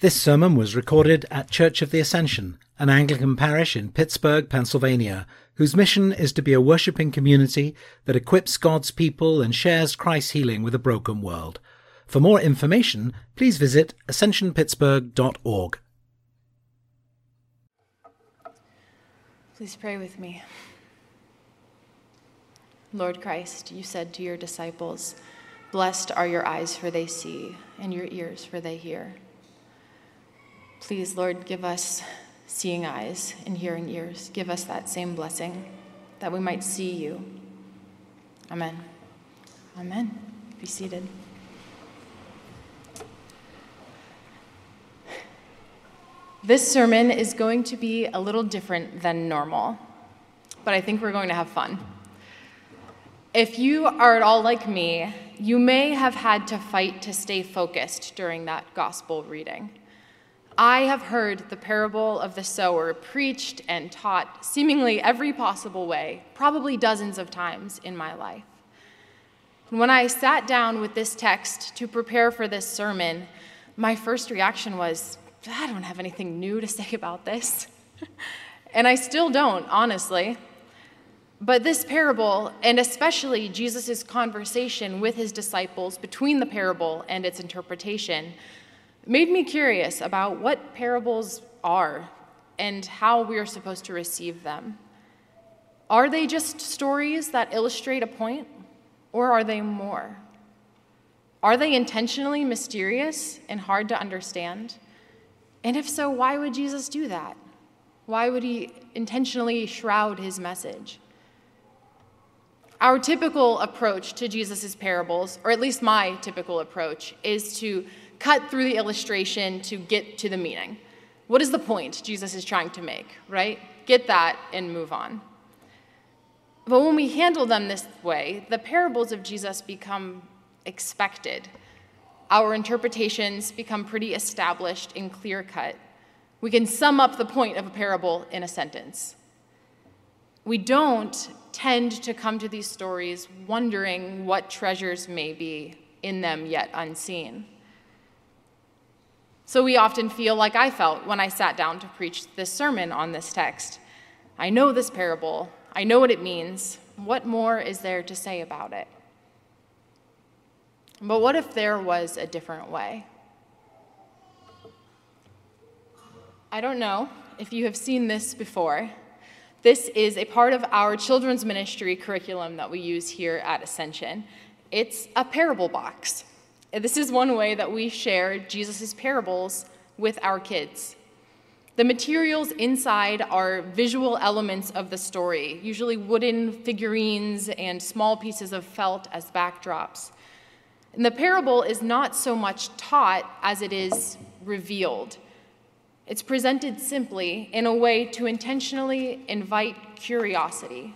This sermon was recorded at Church of the Ascension, an Anglican parish in Pittsburgh, Pennsylvania, whose mission is to be a worshipping community that equips God's people and shares Christ's healing with a broken world. For more information, please visit ascensionpittsburgh.org. Please pray with me. Lord Christ, you said to your disciples, Blessed are your eyes, for they see, and your ears, for they hear. Please, Lord, give us seeing eyes and hearing ears. Give us that same blessing that we might see you. Amen. Amen. Be seated. This sermon is going to be a little different than normal, but I think we're going to have fun. If you are at all like me, you may have had to fight to stay focused during that gospel reading. I have heard the parable of the sower preached and taught seemingly every possible way, probably dozens of times in my life. when I sat down with this text to prepare for this sermon, my first reaction was, I don't have anything new to say about this. and I still don't, honestly. But this parable, and especially Jesus' conversation with his disciples between the parable and its interpretation, made me curious about what parables are and how we are supposed to receive them. Are they just stories that illustrate a point, or are they more? Are they intentionally mysterious and hard to understand? And if so, why would Jesus do that? Why would he intentionally shroud his message? Our typical approach to Jesus' parables, or at least my typical approach, is to cut through the illustration to get to the meaning. What is the point Jesus is trying to make, right? Get that and move on. But when we handle them this way, the parables of Jesus become expected. Our interpretations become pretty established and clear cut. We can sum up the point of a parable in a sentence. We don't tend to come to these stories wondering what treasures may be in them yet unseen. So we often feel like I felt when I sat down to preach this sermon on this text. I know this parable, I know what it means. What more is there to say about it? But what if there was a different way? I don't know if you have seen this before. This is a part of our children's ministry curriculum that we use here at Ascension. It's a parable box. This is one way that we share Jesus' parables with our kids. The materials inside are visual elements of the story, usually wooden figurines and small pieces of felt as backdrops. And the parable is not so much taught as it is revealed. It's presented simply in a way to intentionally invite curiosity,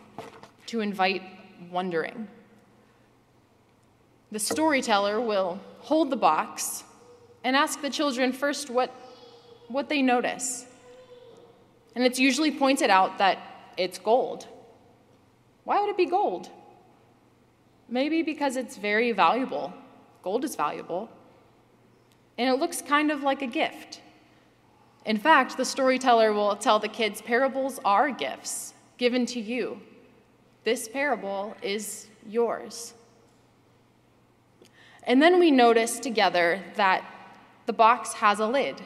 to invite wondering. The storyteller will hold the box and ask the children first what, what they notice. And it's usually pointed out that it's gold. Why would it be gold? Maybe because it's very valuable. Gold is valuable. And it looks kind of like a gift. In fact, the storyteller will tell the kids parables are gifts given to you. This parable is yours. And then we notice together that the box has a lid.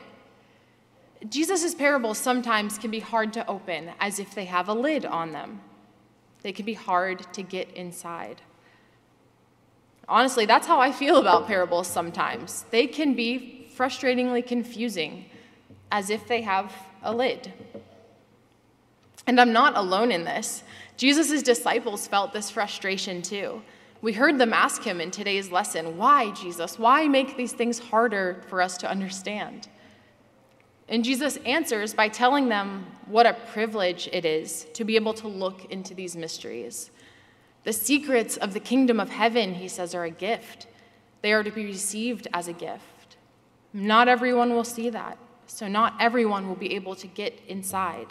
Jesus' parables sometimes can be hard to open as if they have a lid on them. They can be hard to get inside. Honestly, that's how I feel about parables sometimes. They can be frustratingly confusing, as if they have a lid. And I'm not alone in this. Jesus' disciples felt this frustration too. We heard them ask him in today's lesson, Why, Jesus? Why make these things harder for us to understand? And Jesus answers by telling them what a privilege it is to be able to look into these mysteries. The secrets of the kingdom of heaven, he says, are a gift. They are to be received as a gift. Not everyone will see that, so not everyone will be able to get inside.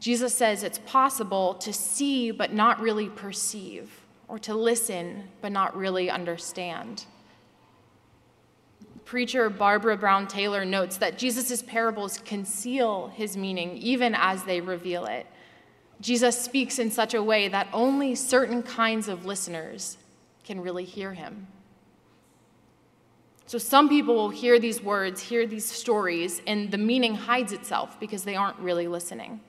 Jesus says it's possible to see but not really perceive or to listen but not really understand. Preacher Barbara Brown Taylor notes that Jesus' parables conceal his meaning even as they reveal it. Jesus speaks in such a way that only certain kinds of listeners can really hear him. So some people will hear these words, hear these stories, and the meaning hides itself because they aren't really listening.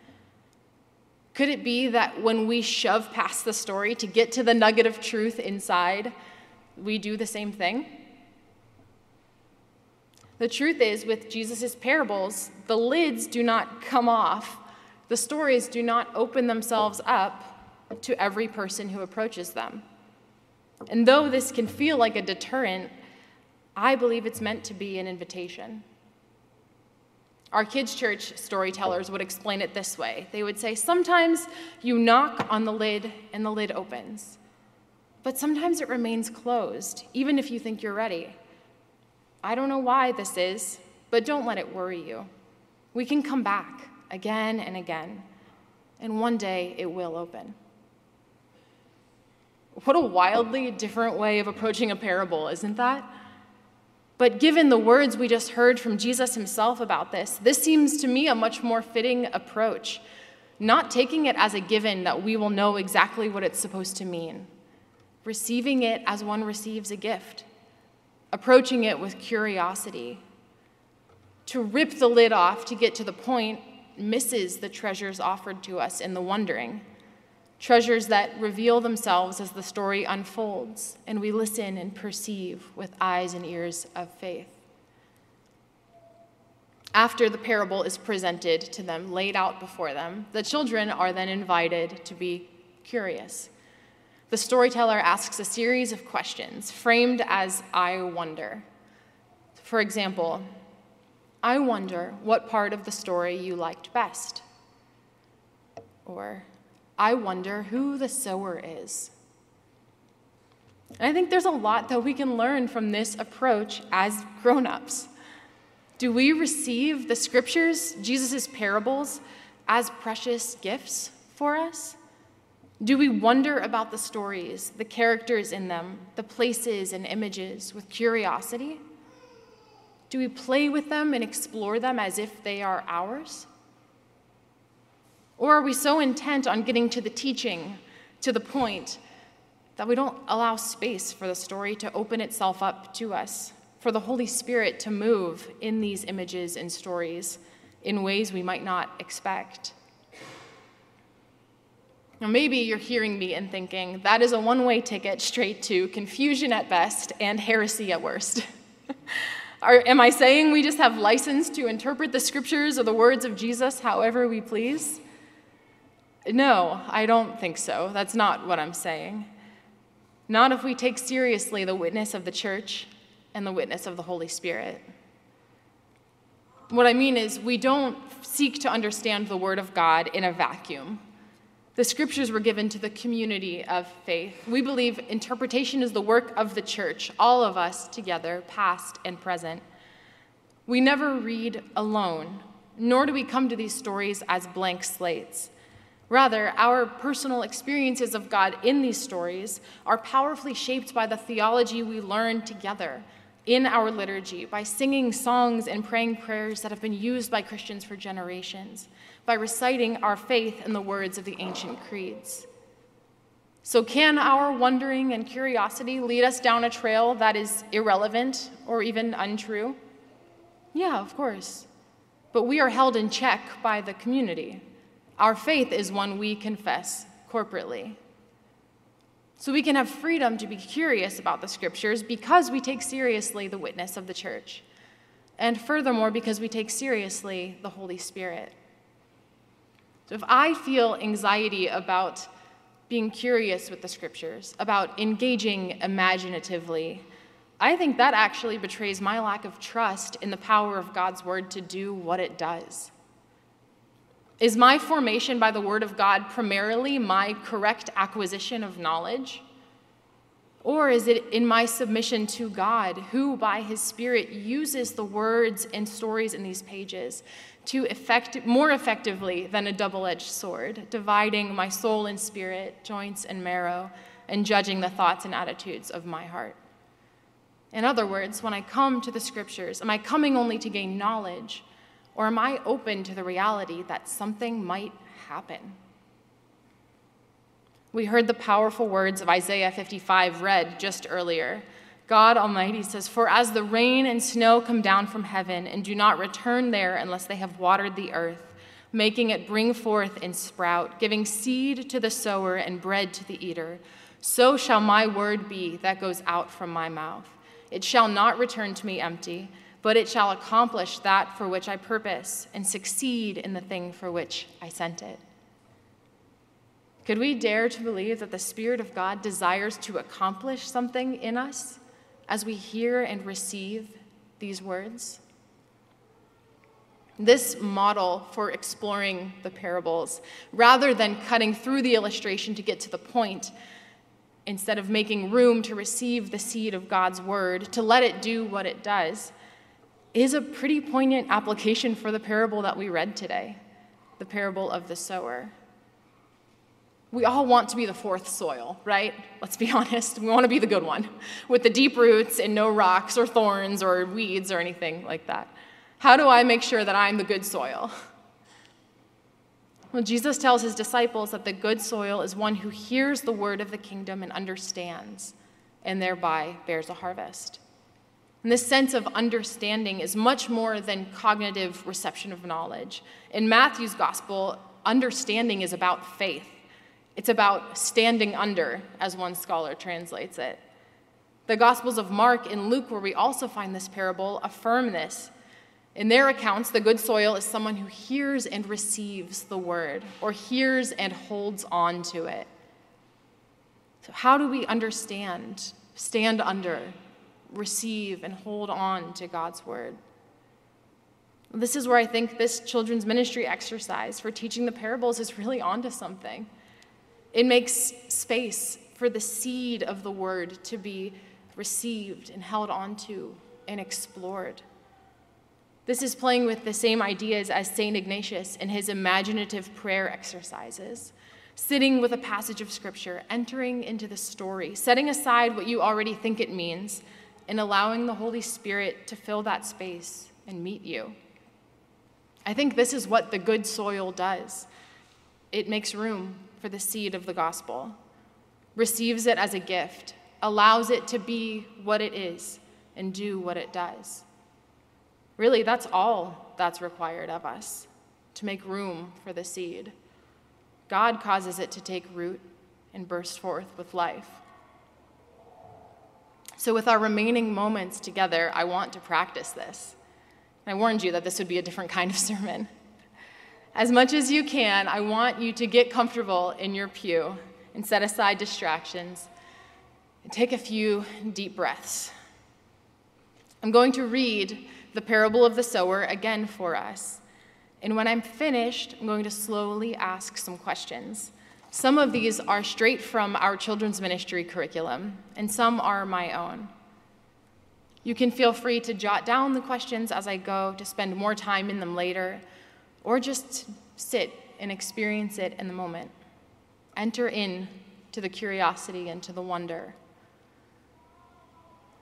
Could it be that when we shove past the story to get to the nugget of truth inside, we do the same thing? The truth is, with Jesus' parables, the lids do not come off, the stories do not open themselves up to every person who approaches them. And though this can feel like a deterrent, I believe it's meant to be an invitation. Our kids' church storytellers would explain it this way they would say, Sometimes you knock on the lid and the lid opens, but sometimes it remains closed, even if you think you're ready. I don't know why this is, but don't let it worry you. We can come back again and again, and one day it will open. What a wildly different way of approaching a parable, isn't that? But given the words we just heard from Jesus himself about this, this seems to me a much more fitting approach. Not taking it as a given that we will know exactly what it's supposed to mean, receiving it as one receives a gift, approaching it with curiosity. To rip the lid off to get to the point misses the treasures offered to us in the wondering treasures that reveal themselves as the story unfolds and we listen and perceive with eyes and ears of faith. After the parable is presented to them, laid out before them, the children are then invited to be curious. The storyteller asks a series of questions framed as I wonder. For example, I wonder what part of the story you liked best. Or, I wonder who the sower is. And I think there's a lot that we can learn from this approach as grown ups. Do we receive the scriptures, Jesus' parables, as precious gifts for us? Do we wonder about the stories, the characters in them, the places and images with curiosity? Do we play with them and explore them as if they are ours? Or are we so intent on getting to the teaching, to the point, that we don't allow space for the story to open itself up to us, for the Holy Spirit to move in these images and stories in ways we might not expect? Now, maybe you're hearing me and thinking, that is a one way ticket straight to confusion at best and heresy at worst. Are, am I saying we just have license to interpret the scriptures or the words of Jesus however we please? No, I don't think so. That's not what I'm saying. Not if we take seriously the witness of the church and the witness of the Holy Spirit. What I mean is, we don't seek to understand the Word of God in a vacuum. The scriptures were given to the community of faith. We believe interpretation is the work of the church, all of us together, past and present. We never read alone, nor do we come to these stories as blank slates. Rather, our personal experiences of God in these stories are powerfully shaped by the theology we learn together in our liturgy, by singing songs and praying prayers that have been used by Christians for generations, by reciting our faith in the words of the ancient creeds. So, can our wondering and curiosity lead us down a trail that is irrelevant or even untrue? Yeah, of course. But we are held in check by the community. Our faith is one we confess corporately. So we can have freedom to be curious about the scriptures because we take seriously the witness of the church. And furthermore, because we take seriously the Holy Spirit. So if I feel anxiety about being curious with the scriptures, about engaging imaginatively, I think that actually betrays my lack of trust in the power of God's word to do what it does. Is my formation by the Word of God primarily my correct acquisition of knowledge? Or is it in my submission to God, who by His Spirit uses the words and stories in these pages to effect, more effectively than a double edged sword, dividing my soul and spirit, joints and marrow, and judging the thoughts and attitudes of my heart? In other words, when I come to the scriptures, am I coming only to gain knowledge, or am I open to the reality that something might happen? We heard the powerful words of Isaiah 55 read just earlier. God Almighty says, For as the rain and snow come down from heaven and do not return there unless they have watered the earth, making it bring forth and sprout, giving seed to the sower and bread to the eater, so shall my word be that goes out from my mouth. It shall not return to me empty, but it shall accomplish that for which I purpose and succeed in the thing for which I sent it. Could we dare to believe that the Spirit of God desires to accomplish something in us as we hear and receive these words? This model for exploring the parables, rather than cutting through the illustration to get to the point, instead of making room to receive the seed of God's word, to let it do what it does, is a pretty poignant application for the parable that we read today the parable of the sower. We all want to be the fourth soil, right? Let's be honest. We want to be the good one with the deep roots and no rocks or thorns or weeds or anything like that. How do I make sure that I'm the good soil? Well, Jesus tells his disciples that the good soil is one who hears the word of the kingdom and understands, and thereby bears a harvest. And this sense of understanding is much more than cognitive reception of knowledge. In Matthew's gospel, understanding is about faith. It's about standing under, as one scholar translates it. The Gospels of Mark and Luke, where we also find this parable, affirm this in their accounts, the good soil is someone who hears and receives the word, or hears and holds on to it. So, how do we understand, stand under, receive, and hold on to God's word? This is where I think this children's ministry exercise for teaching the parables is really onto something. It makes space for the seed of the word to be received and held onto and explored. This is playing with the same ideas as St. Ignatius in his imaginative prayer exercises. Sitting with a passage of Scripture, entering into the story, setting aside what you already think it means, and allowing the Holy Spirit to fill that space and meet you. I think this is what the good soil does it makes room for the seed of the gospel, receives it as a gift, allows it to be what it is, and do what it does. Really, that's all that's required of us to make room for the seed. God causes it to take root and burst forth with life. So, with our remaining moments together, I want to practice this. I warned you that this would be a different kind of sermon. As much as you can, I want you to get comfortable in your pew and set aside distractions and take a few deep breaths. I'm going to read the parable of the sower again for us. And when I'm finished, I'm going to slowly ask some questions. Some of these are straight from our children's ministry curriculum, and some are my own. You can feel free to jot down the questions as I go to spend more time in them later, or just sit and experience it in the moment. Enter in to the curiosity and to the wonder.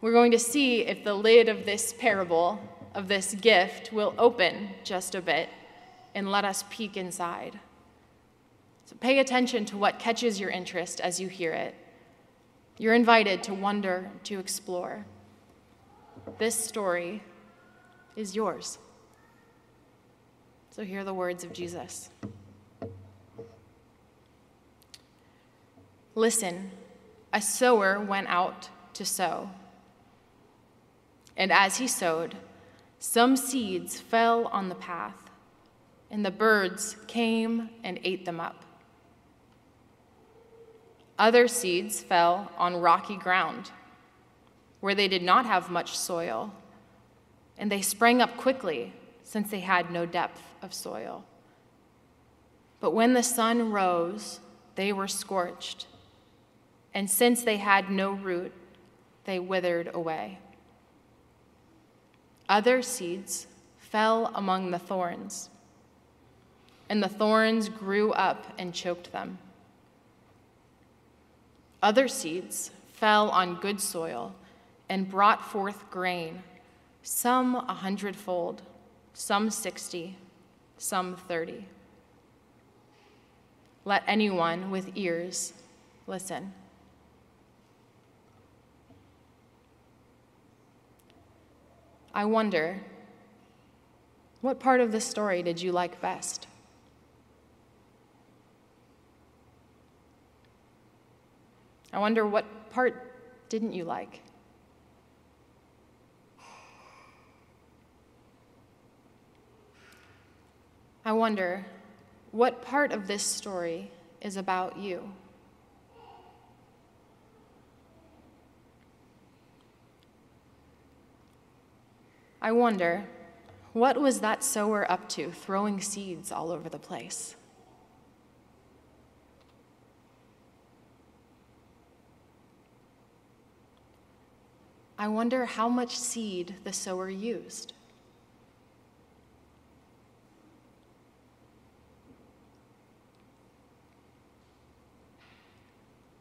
We're going to see if the lid of this parable of this gift will open just a bit and let us peek inside. So pay attention to what catches your interest as you hear it. You're invited to wonder, to explore. This story is yours. So hear the words of Jesus. Listen, a sower went out to sow. And as he sowed, some seeds fell on the path, and the birds came and ate them up. Other seeds fell on rocky ground, where they did not have much soil, and they sprang up quickly, since they had no depth of soil. But when the sun rose, they were scorched, and since they had no root, they withered away. Other seeds fell among the thorns, and the thorns grew up and choked them. Other seeds fell on good soil, and brought forth grain, some a hundredfold, some sixty, some thirty. Let anyone with ears listen. I wonder, what part of this story did you like best? I wonder what part didn't you like? I wonder what part of this story is about you? I wonder, what was that sower up to, throwing seeds all over the place? I wonder how much seed the sower used.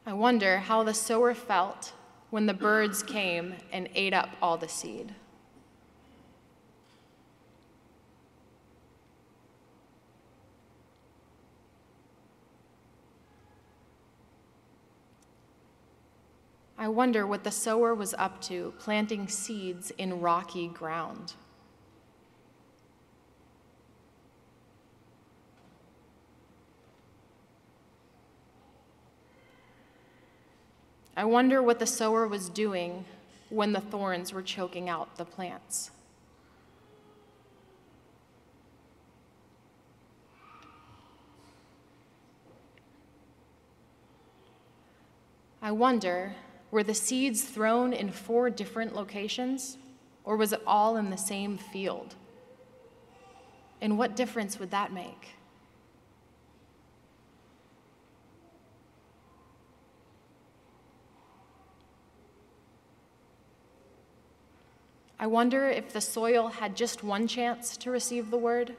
I wonder how the sower felt when the birds came and ate up all the seed. I wonder what the sower was up to planting seeds in rocky ground. I wonder what the sower was doing when the thorns were choking out the plants. I wonder were the seeds thrown in four different locations, or was it all in the same field? And what difference would that make? I wonder if the soil had just one chance to receive the word,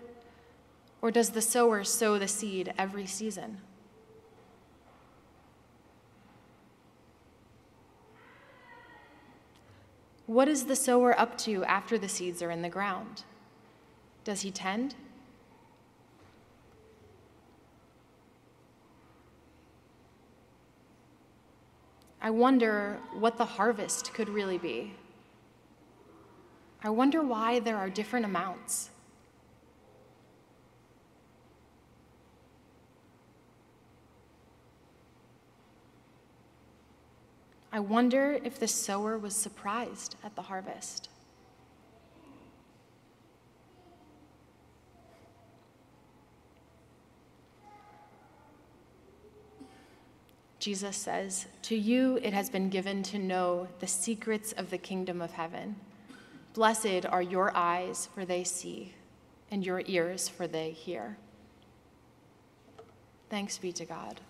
or does the sower sow the seed every season? What is the sower up to after the seeds are in the ground? Does he tend? I wonder what the harvest could really be. I wonder why there are different amounts. I wonder if the sower was surprised at the harvest. Jesus says, To you it has been given to know the secrets of the kingdom of heaven. Blessed are your eyes, for they see, and your ears, for they hear. Thanks be to God.